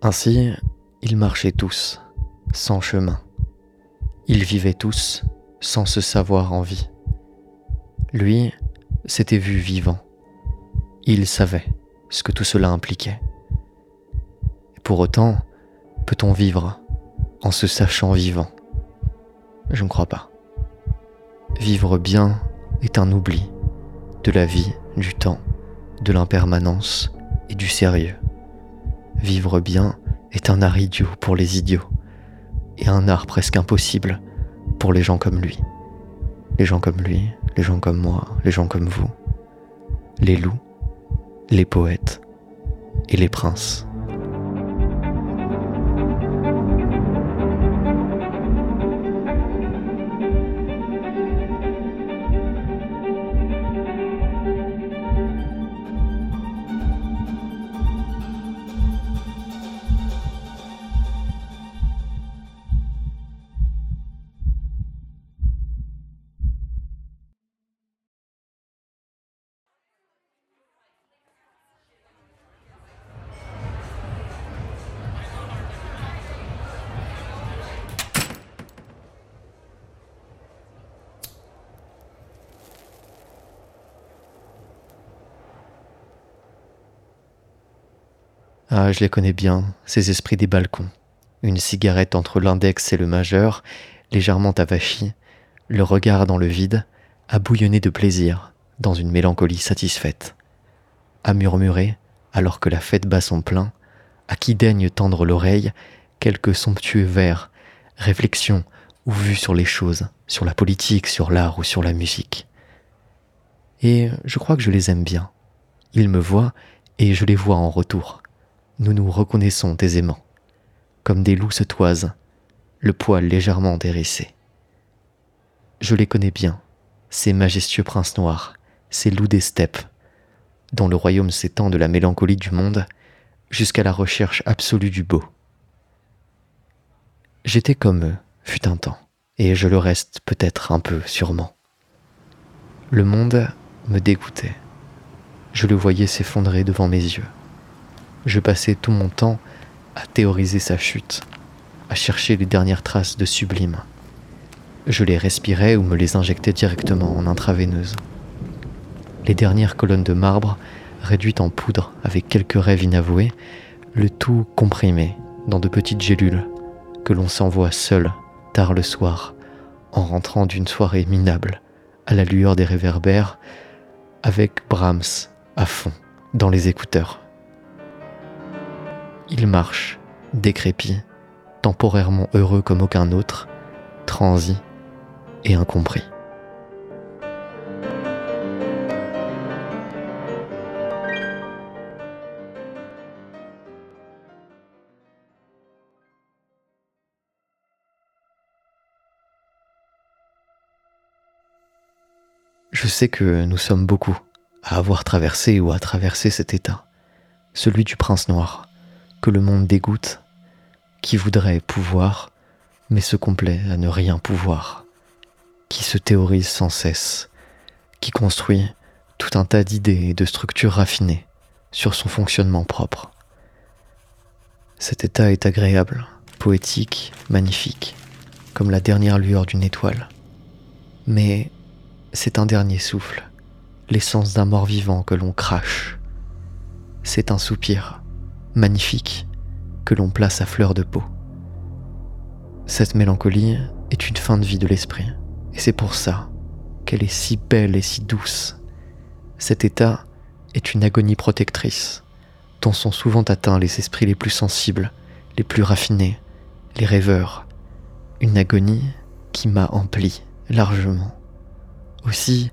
Ainsi, ils marchaient tous, sans chemin. Ils vivaient tous, sans se savoir en vie. Lui s'était vu vivant. Il savait ce que tout cela impliquait. pour autant, peut-on vivre en se sachant vivant? Je ne crois pas. Vivre bien est un oubli de la vie, du temps, de l'impermanence et du sérieux. Vivre bien est un art idiot pour les idiots et un art presque impossible pour les gens comme lui. Les gens comme lui, les gens comme moi, les gens comme vous. Les loups, les poètes et les princes. Ah, je les connais bien, ces esprits des balcons. Une cigarette entre l'index et le majeur, légèrement avachie, le regard dans le vide, à bouillonner de plaisir, dans une mélancolie satisfaite. À murmurer, alors que la fête bat son plein, à qui daigne tendre l'oreille, quelques somptueux vers, réflexions ou vues sur les choses, sur la politique, sur l'art ou sur la musique. Et je crois que je les aime bien. Ils me voient et je les vois en retour nous nous reconnaissons aisément, comme des loups se toisent, le poil légèrement dérissé. Je les connais bien, ces majestueux princes noirs, ces loups des steppes, dont le royaume s'étend de la mélancolie du monde jusqu'à la recherche absolue du beau. J'étais comme eux, fut un temps, et je le reste peut-être un peu sûrement. Le monde me dégoûtait. Je le voyais s'effondrer devant mes yeux je passais tout mon temps à théoriser sa chute, à chercher les dernières traces de sublime. Je les respirais ou me les injectais directement en intraveineuse. Les dernières colonnes de marbre, réduites en poudre avec quelques rêves inavoués, le tout comprimé dans de petites gélules que l'on s'envoie seul tard le soir en rentrant d'une soirée minable à la lueur des réverbères avec Brahms à fond dans les écouteurs. Il marche, décrépit, temporairement heureux comme aucun autre, transi et incompris. Je sais que nous sommes beaucoup à avoir traversé ou à traverser cet état, celui du prince noir que le monde dégoûte, qui voudrait pouvoir, mais se complaît à ne rien pouvoir, qui se théorise sans cesse, qui construit tout un tas d'idées et de structures raffinées sur son fonctionnement propre. Cet état est agréable, poétique, magnifique, comme la dernière lueur d'une étoile. Mais c'est un dernier souffle, l'essence d'un mort vivant que l'on crache. C'est un soupir, magnifique que l'on place à fleur de peau. Cette mélancolie est une fin de vie de l'esprit, et c'est pour ça qu'elle est si belle et si douce. Cet état est une agonie protectrice, dont sont souvent atteints les esprits les plus sensibles, les plus raffinés, les rêveurs. Une agonie qui m'a empli largement. Aussi,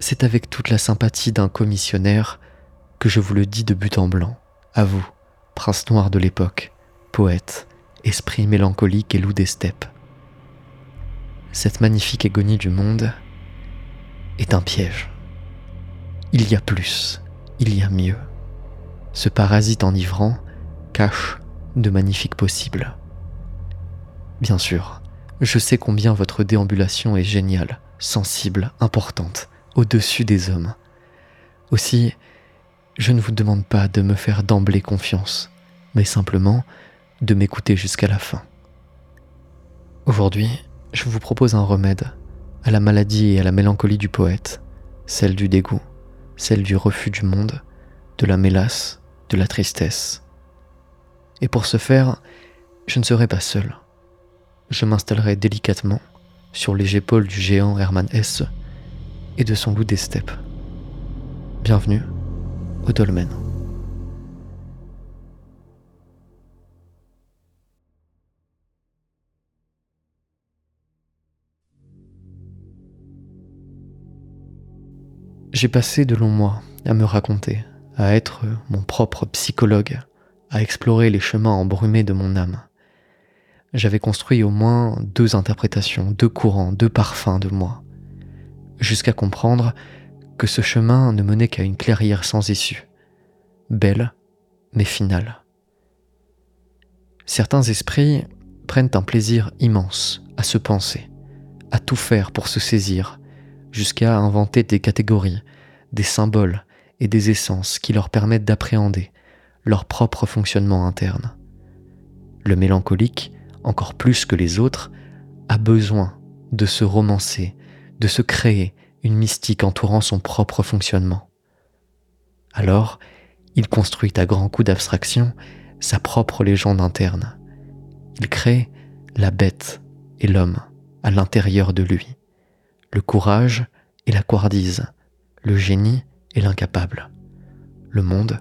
c'est avec toute la sympathie d'un commissionnaire que je vous le dis de but en blanc, à vous, prince noir de l'époque, poète, esprit mélancolique et loup des steppes. Cette magnifique agonie du monde est un piège. Il y a plus, il y a mieux. Ce parasite enivrant cache de magnifiques possibles. Bien sûr, je sais combien votre déambulation est géniale, sensible, importante, au-dessus des hommes. Aussi, je ne vous demande pas de me faire d'emblée confiance, mais simplement de m'écouter jusqu'à la fin. Aujourd'hui, je vous propose un remède à la maladie et à la mélancolie du poète, celle du dégoût, celle du refus du monde, de la mélasse, de la tristesse. Et pour ce faire, je ne serai pas seul. Je m'installerai délicatement sur les épaules du géant Hermann Hesse et de son loup des steppes. Bienvenue dolmen. J'ai passé de longs mois à me raconter, à être mon propre psychologue, à explorer les chemins embrumés de mon âme. J'avais construit au moins deux interprétations, deux courants, deux parfums de moi, jusqu'à comprendre que ce chemin ne menait qu'à une clairière sans issue, belle mais finale. Certains esprits prennent un plaisir immense à se penser, à tout faire pour se saisir, jusqu'à inventer des catégories, des symboles et des essences qui leur permettent d'appréhender leur propre fonctionnement interne. Le mélancolique, encore plus que les autres, a besoin de se romancer, de se créer une mystique entourant son propre fonctionnement. Alors, il construit à grands coups d'abstraction sa propre légende interne. Il crée la bête et l'homme à l'intérieur de lui, le courage et la couardise, le génie et l'incapable. Le monde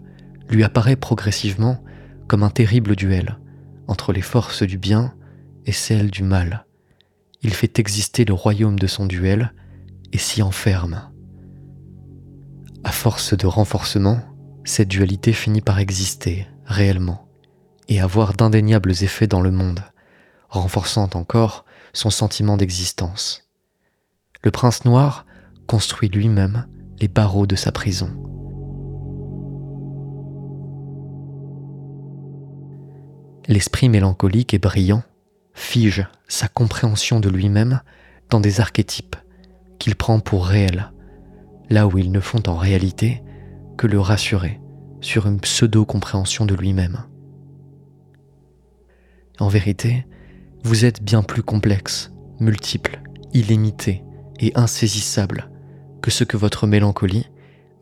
lui apparaît progressivement comme un terrible duel entre les forces du bien et celles du mal. Il fait exister le royaume de son duel s'y enferme. À force de renforcement, cette dualité finit par exister réellement et avoir d'indéniables effets dans le monde, renforçant encore son sentiment d'existence. Le prince noir construit lui-même les barreaux de sa prison. L'esprit mélancolique et brillant fige sa compréhension de lui-même dans des archétypes qu'il prend pour réels, là où ils ne font en réalité que le rassurer sur une pseudo-compréhension de lui-même. En vérité, vous êtes bien plus complexe, multiple, illimité et insaisissable que ce que votre mélancolie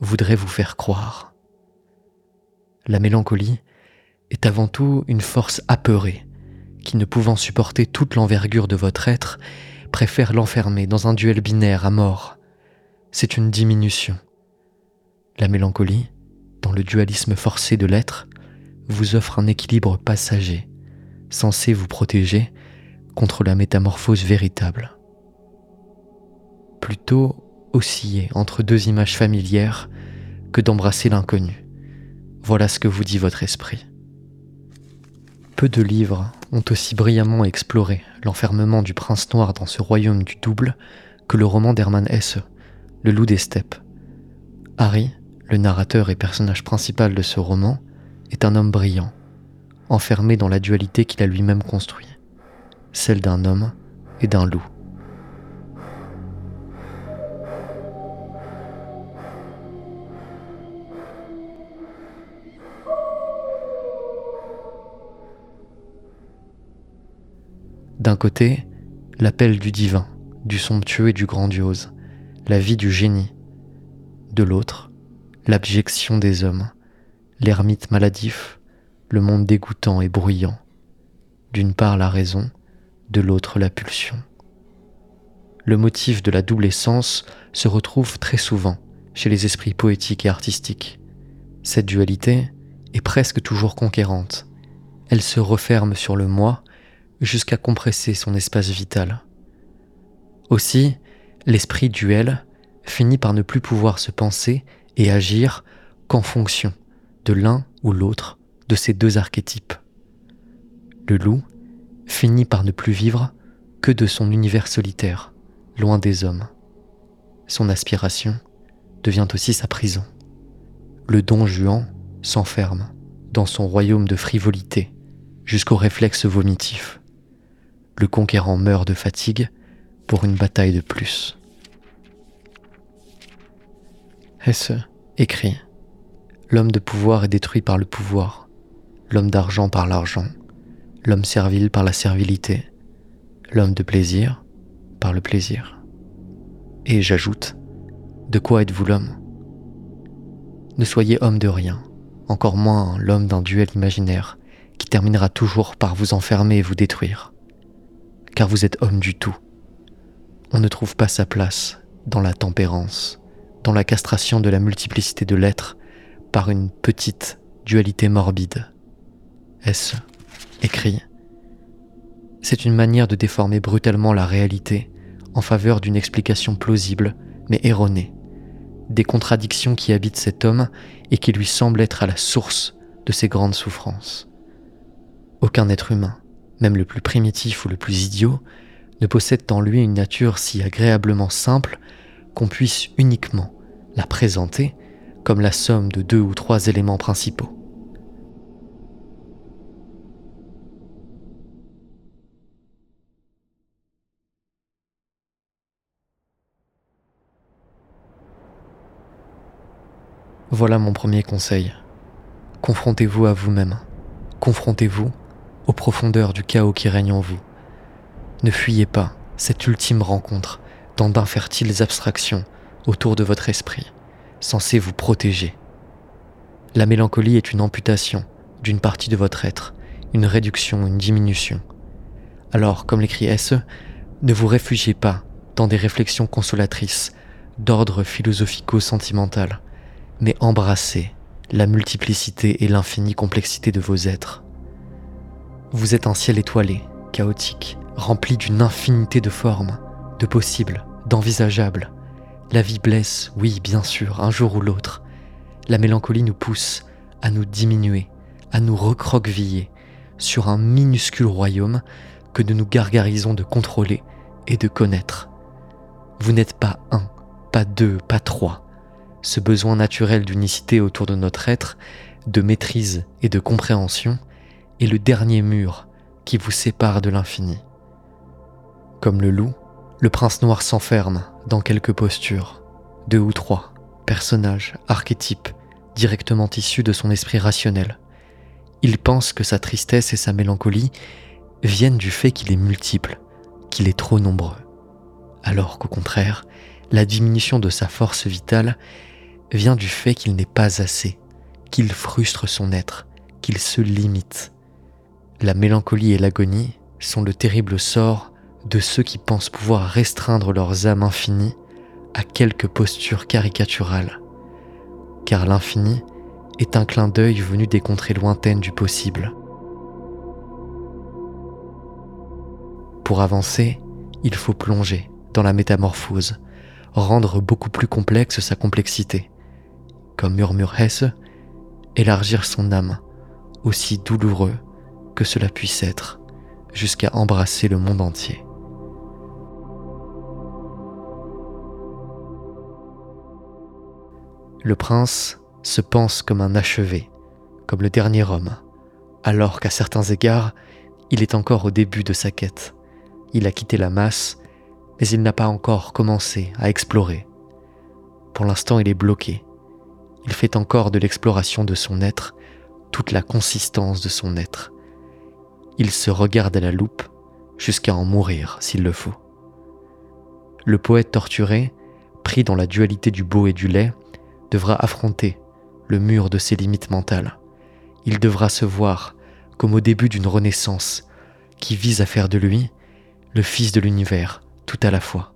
voudrait vous faire croire. La mélancolie est avant tout une force apeurée qui, ne pouvant supporter toute l'envergure de votre être, préfère l'enfermer dans un duel binaire à mort. C'est une diminution. La mélancolie, dans le dualisme forcé de l'être, vous offre un équilibre passager, censé vous protéger contre la métamorphose véritable. Plutôt osciller entre deux images familières que d'embrasser l'inconnu. Voilà ce que vous dit votre esprit. Peu de livres ont aussi brillamment exploré l'enfermement du prince noir dans ce royaume du double que le roman d'Hermann Hesse, Le loup des steppes. Harry, le narrateur et personnage principal de ce roman, est un homme brillant, enfermé dans la dualité qu'il a lui-même construit, celle d'un homme et d'un loup. D'un côté, l'appel du divin, du somptueux et du grandiose, la vie du génie. De l'autre, l'abjection des hommes, l'ermite maladif, le monde dégoûtant et bruyant. D'une part la raison, de l'autre la pulsion. Le motif de la double essence se retrouve très souvent chez les esprits poétiques et artistiques. Cette dualité est presque toujours conquérante. Elle se referme sur le moi jusqu'à compresser son espace vital. Aussi, l'esprit duel finit par ne plus pouvoir se penser et agir qu'en fonction de l'un ou l'autre de ces deux archétypes. Le loup finit par ne plus vivre que de son univers solitaire, loin des hommes. Son aspiration devient aussi sa prison. Le don Juan s'enferme dans son royaume de frivolité jusqu'au réflexe vomitif le conquérant meurt de fatigue pour une bataille de plus. Hesse écrit L'homme de pouvoir est détruit par le pouvoir. l'homme d'argent par l'argent, l'homme servile par la servilité, l'homme de plaisir par le plaisir. Et j'ajoute, de quoi êtes-vous l'homme? Ne soyez homme de rien, encore moins l'homme d'un duel imaginaire qui terminera toujours par vous enfermer et vous détruire. Car vous êtes homme du tout. On ne trouve pas sa place dans la tempérance, dans la castration de la multiplicité de l'être par une petite dualité morbide. Est-ce écrit? C'est une manière de déformer brutalement la réalité en faveur d'une explication plausible mais erronée, des contradictions qui habitent cet homme et qui lui semblent être à la source de ses grandes souffrances. Aucun être humain, même le plus primitif ou le plus idiot, ne possède en lui une nature si agréablement simple qu'on puisse uniquement la présenter comme la somme de deux ou trois éléments principaux. Voilà mon premier conseil. Confrontez-vous à vous-même. Confrontez-vous aux profondeurs du chaos qui règne en vous. Ne fuyez pas cette ultime rencontre dans d'infertiles abstractions autour de votre esprit, censées vous protéger. La mélancolie est une amputation d'une partie de votre être, une réduction, une diminution. Alors, comme l'écrit SE, ne vous réfugiez pas dans des réflexions consolatrices d'ordre philosophico-sentimental, mais embrassez la multiplicité et l'infinie complexité de vos êtres. Vous êtes un ciel étoilé, chaotique, rempli d'une infinité de formes, de possibles, d'envisageables. La vie blesse, oui, bien sûr, un jour ou l'autre. La mélancolie nous pousse à nous diminuer, à nous recroqueviller sur un minuscule royaume que nous nous gargarisons de contrôler et de connaître. Vous n'êtes pas un, pas deux, pas trois. Ce besoin naturel d'unicité autour de notre être, de maîtrise et de compréhension, est le dernier mur qui vous sépare de l'infini. Comme le loup, le prince noir s'enferme dans quelques postures, deux ou trois, personnages, archétypes, directement issus de son esprit rationnel. Il pense que sa tristesse et sa mélancolie viennent du fait qu'il est multiple, qu'il est trop nombreux. Alors qu'au contraire, la diminution de sa force vitale vient du fait qu'il n'est pas assez, qu'il frustre son être, qu'il se limite, la mélancolie et l'agonie sont le terrible sort de ceux qui pensent pouvoir restreindre leurs âmes infinies à quelques postures caricaturales. Car l'infini est un clin d'œil venu des contrées lointaines du possible. Pour avancer, il faut plonger dans la métamorphose, rendre beaucoup plus complexe sa complexité. Comme murmure Hesse, élargir son âme, aussi douloureux que cela puisse être, jusqu'à embrasser le monde entier. Le prince se pense comme un achevé, comme le dernier homme, alors qu'à certains égards, il est encore au début de sa quête. Il a quitté la masse, mais il n'a pas encore commencé à explorer. Pour l'instant, il est bloqué. Il fait encore de l'exploration de son être toute la consistance de son être il se regarde à la loupe jusqu'à en mourir s'il le faut. Le poète torturé, pris dans la dualité du beau et du laid, devra affronter le mur de ses limites mentales. Il devra se voir comme au début d'une renaissance qui vise à faire de lui le fils de l'univers tout à la fois.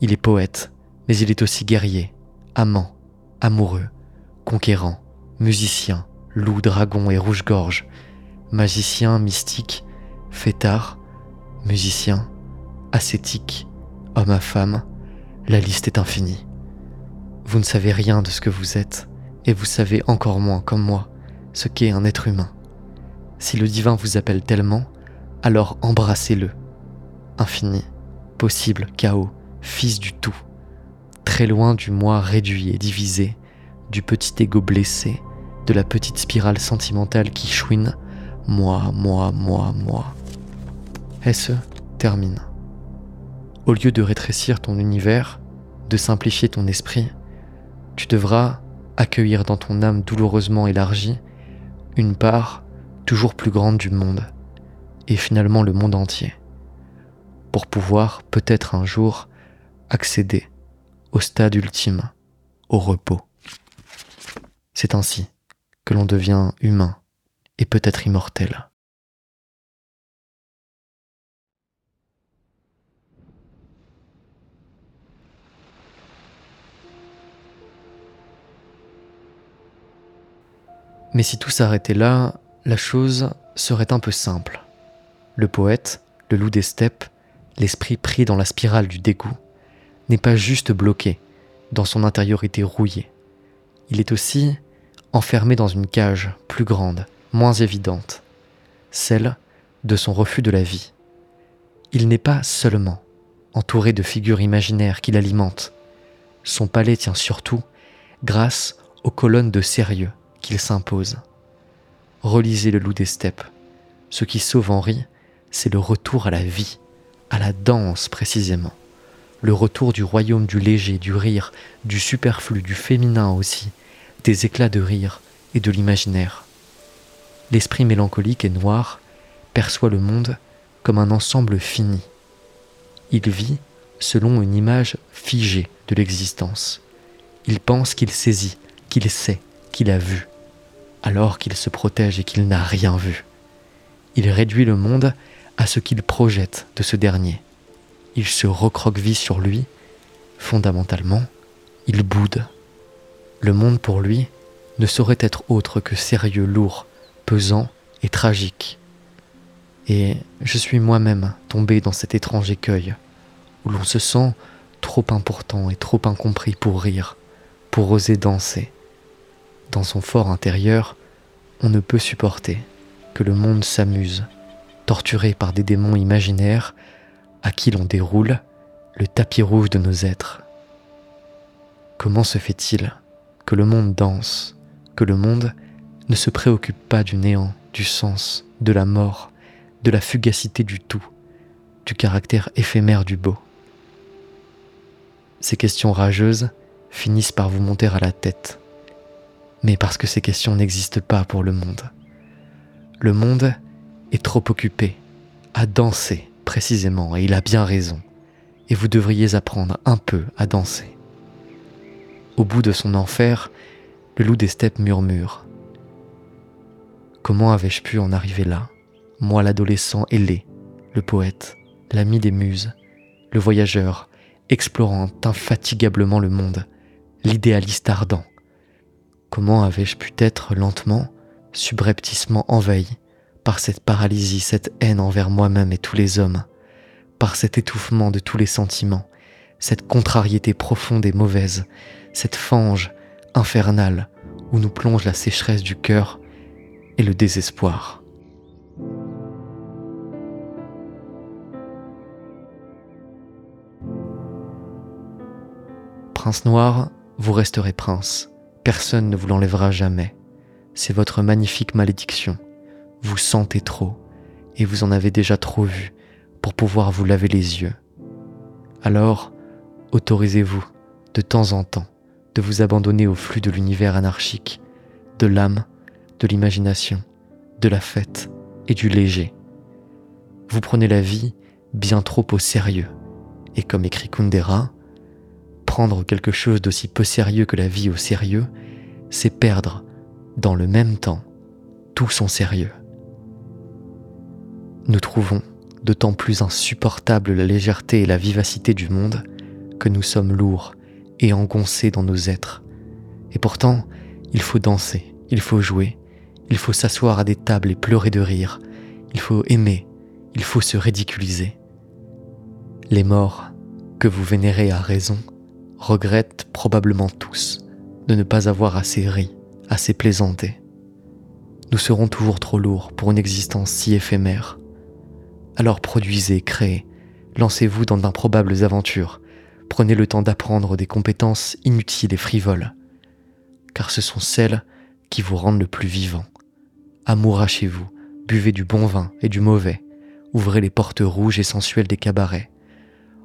Il est poète, mais il est aussi guerrier, amant, amoureux, conquérant, musicien, loup, dragon et rouge-gorge, magicien, mystique, fêtard, musicien, ascétique, homme à femme, la liste est infinie. Vous ne savez rien de ce que vous êtes, et vous savez encore moins, comme moi, ce qu'est un être humain. Si le divin vous appelle tellement, alors embrassez-le. Infini, possible, chaos, fils du tout, très loin du moi réduit et divisé, du petit ego blessé, de la petite spirale sentimentale qui chouine moi, moi, moi, moi. SE termine. Au lieu de rétrécir ton univers, de simplifier ton esprit, tu devras accueillir dans ton âme douloureusement élargie une part toujours plus grande du monde, et finalement le monde entier, pour pouvoir peut-être un jour accéder au stade ultime, au repos. C'est ainsi que l'on devient humain et peut-être immortel. Mais si tout s'arrêtait là, la chose serait un peu simple. Le poète, le loup des steppes, l'esprit pris dans la spirale du dégoût, n'est pas juste bloqué dans son intériorité rouillée. Il est aussi enfermé dans une cage plus grande, moins évidente, celle de son refus de la vie. Il n'est pas seulement entouré de figures imaginaires qui l'alimentent. Son palais tient surtout grâce aux colonnes de sérieux qu'il s'impose. Relisez le loup des steppes. Ce qui sauve Henri, c'est le retour à la vie, à la danse précisément. Le retour du royaume du léger, du rire, du superflu, du féminin aussi, des éclats de rire et de l'imaginaire. L'esprit mélancolique et noir perçoit le monde comme un ensemble fini. Il vit selon une image figée de l'existence. Il pense qu'il saisit, qu'il sait, qu'il a vu alors qu'il se protège et qu'il n'a rien vu. Il réduit le monde à ce qu'il projette de ce dernier. Il se recroqueville sur lui. Fondamentalement, il boude. Le monde pour lui ne saurait être autre que sérieux, lourd, pesant et tragique. Et je suis moi-même tombé dans cet étrange écueil, où l'on se sent trop important et trop incompris pour rire, pour oser danser, dans son fort intérieur, on ne peut supporter que le monde s'amuse, torturé par des démons imaginaires à qui l'on déroule le tapis rouge de nos êtres. Comment se fait-il que le monde danse, que le monde ne se préoccupe pas du néant, du sens, de la mort, de la fugacité du tout, du caractère éphémère du beau Ces questions rageuses finissent par vous monter à la tête mais parce que ces questions n'existent pas pour le monde. Le monde est trop occupé à danser précisément, et il a bien raison, et vous devriez apprendre un peu à danser. Au bout de son enfer, le loup des steppes murmure. Comment avais-je pu en arriver là, moi l'adolescent ailé, le poète, l'ami des muses, le voyageur, explorant infatigablement le monde, l'idéaliste ardent. Comment avais-je pu être lentement, subrepticement envahi par cette paralysie, cette haine envers moi-même et tous les hommes, par cet étouffement de tous les sentiments, cette contrariété profonde et mauvaise, cette fange infernale où nous plonge la sécheresse du cœur et le désespoir. Prince noir, vous resterez prince. Personne ne vous l'enlèvera jamais. C'est votre magnifique malédiction. Vous sentez trop, et vous en avez déjà trop vu pour pouvoir vous laver les yeux. Alors, autorisez-vous, de temps en temps, de vous abandonner au flux de l'univers anarchique, de l'âme, de l'imagination, de la fête et du léger. Vous prenez la vie bien trop au sérieux, et comme écrit Kundera, prendre quelque chose d'aussi peu sérieux que la vie au sérieux, c'est perdre, dans le même temps, tout son sérieux. Nous trouvons d'autant plus insupportable la légèreté et la vivacité du monde que nous sommes lourds et engoncés dans nos êtres. Et pourtant, il faut danser, il faut jouer, il faut s'asseoir à des tables et pleurer de rire, il faut aimer, il faut se ridiculiser. Les morts, que vous vénérez à raison, regrettent probablement tous de ne pas avoir assez ri, assez plaisanté. Nous serons toujours trop lourds pour une existence si éphémère. Alors produisez, créez, lancez-vous dans d'improbables aventures, prenez le temps d'apprendre des compétences inutiles et frivoles, car ce sont celles qui vous rendent le plus vivant. Amourachez-vous, buvez du bon vin et du mauvais, ouvrez les portes rouges et sensuelles des cabarets,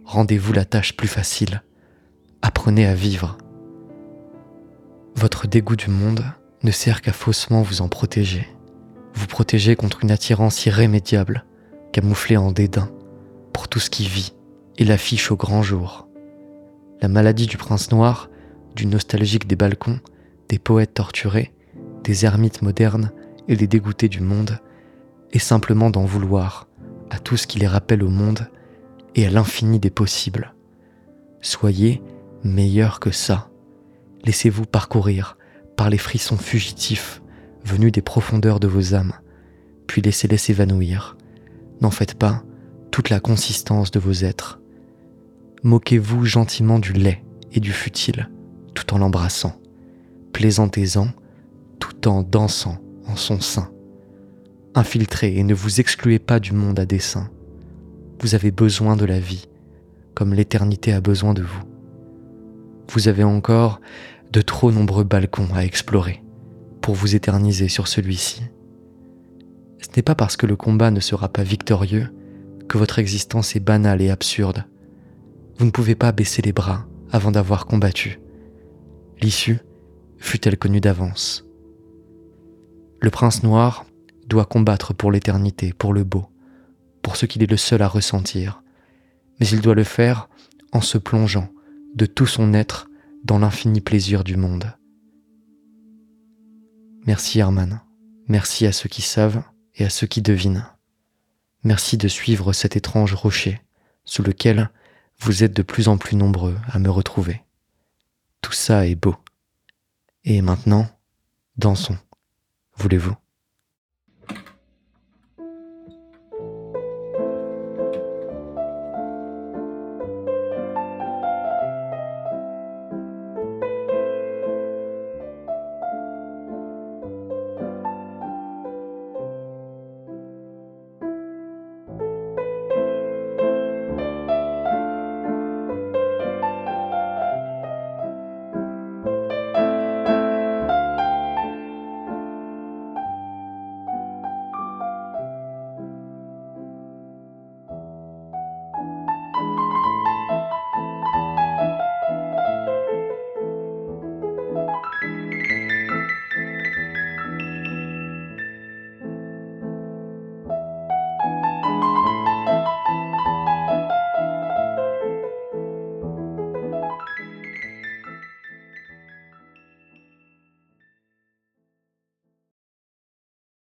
rendez-vous la tâche plus facile, apprenez à vivre. Votre dégoût du monde ne sert qu'à faussement vous en protéger. vous protéger contre une attirance irrémédiable, camouflée en dédain pour tout ce qui vit et l'affiche au grand jour. La maladie du prince noir, du nostalgique des balcons, des poètes torturés, des ermites modernes et des dégoûtés du monde, est simplement d'en vouloir à tout ce qui les rappelle au monde et à l'infini des possibles. Soyez meilleur que ça. Laissez-vous parcourir par les frissons fugitifs venus des profondeurs de vos âmes, puis laissez-les s'évanouir. N'en faites pas toute la consistance de vos êtres. Moquez-vous gentiment du lait et du futile, tout en l'embrassant. Plaisantez-en, tout en dansant son sein. Infiltrez et ne vous excluez pas du monde à dessein. Vous avez besoin de la vie, comme l'éternité a besoin de vous. Vous avez encore de trop nombreux balcons à explorer pour vous éterniser sur celui-ci. Ce n'est pas parce que le combat ne sera pas victorieux que votre existence est banale et absurde. Vous ne pouvez pas baisser les bras avant d'avoir combattu. L'issue fut-elle connue d'avance. Le prince noir doit combattre pour l'éternité, pour le beau, pour ce qu'il est le seul à ressentir, mais il doit le faire en se plongeant de tout son être dans l'infini plaisir du monde. Merci Herman, merci à ceux qui savent et à ceux qui devinent. Merci de suivre cet étrange rocher sous lequel vous êtes de plus en plus nombreux à me retrouver. Tout ça est beau. Et maintenant, dansons, voulez-vous?